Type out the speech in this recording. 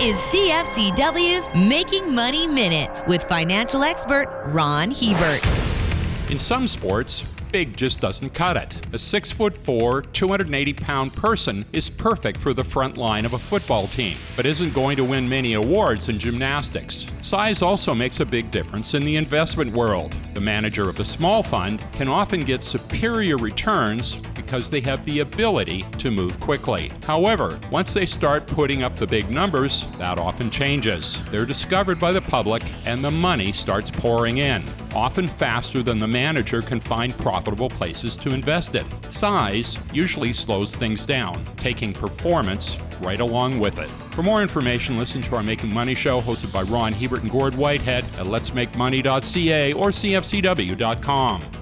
is CFCW's Making Money Minute with financial expert Ron Hebert. In some sports, big just doesn't cut it. A 6 foot 4, 280 pound person is perfect for the front line of a football team, but isn't going to win many awards in gymnastics. Size also makes a big difference in the investment world. The manager of a small fund can often get superior returns because they have the ability to move quickly. However, once they start putting up the big numbers, that often changes. They're discovered by the public and the money starts pouring in, often faster than the manager can find profitable places to invest it. Size usually slows things down, taking performance right along with it. For more information, listen to our Making Money show hosted by Ron Hebert and Gord Whitehead at letsmakemoney.ca or cfcw.com.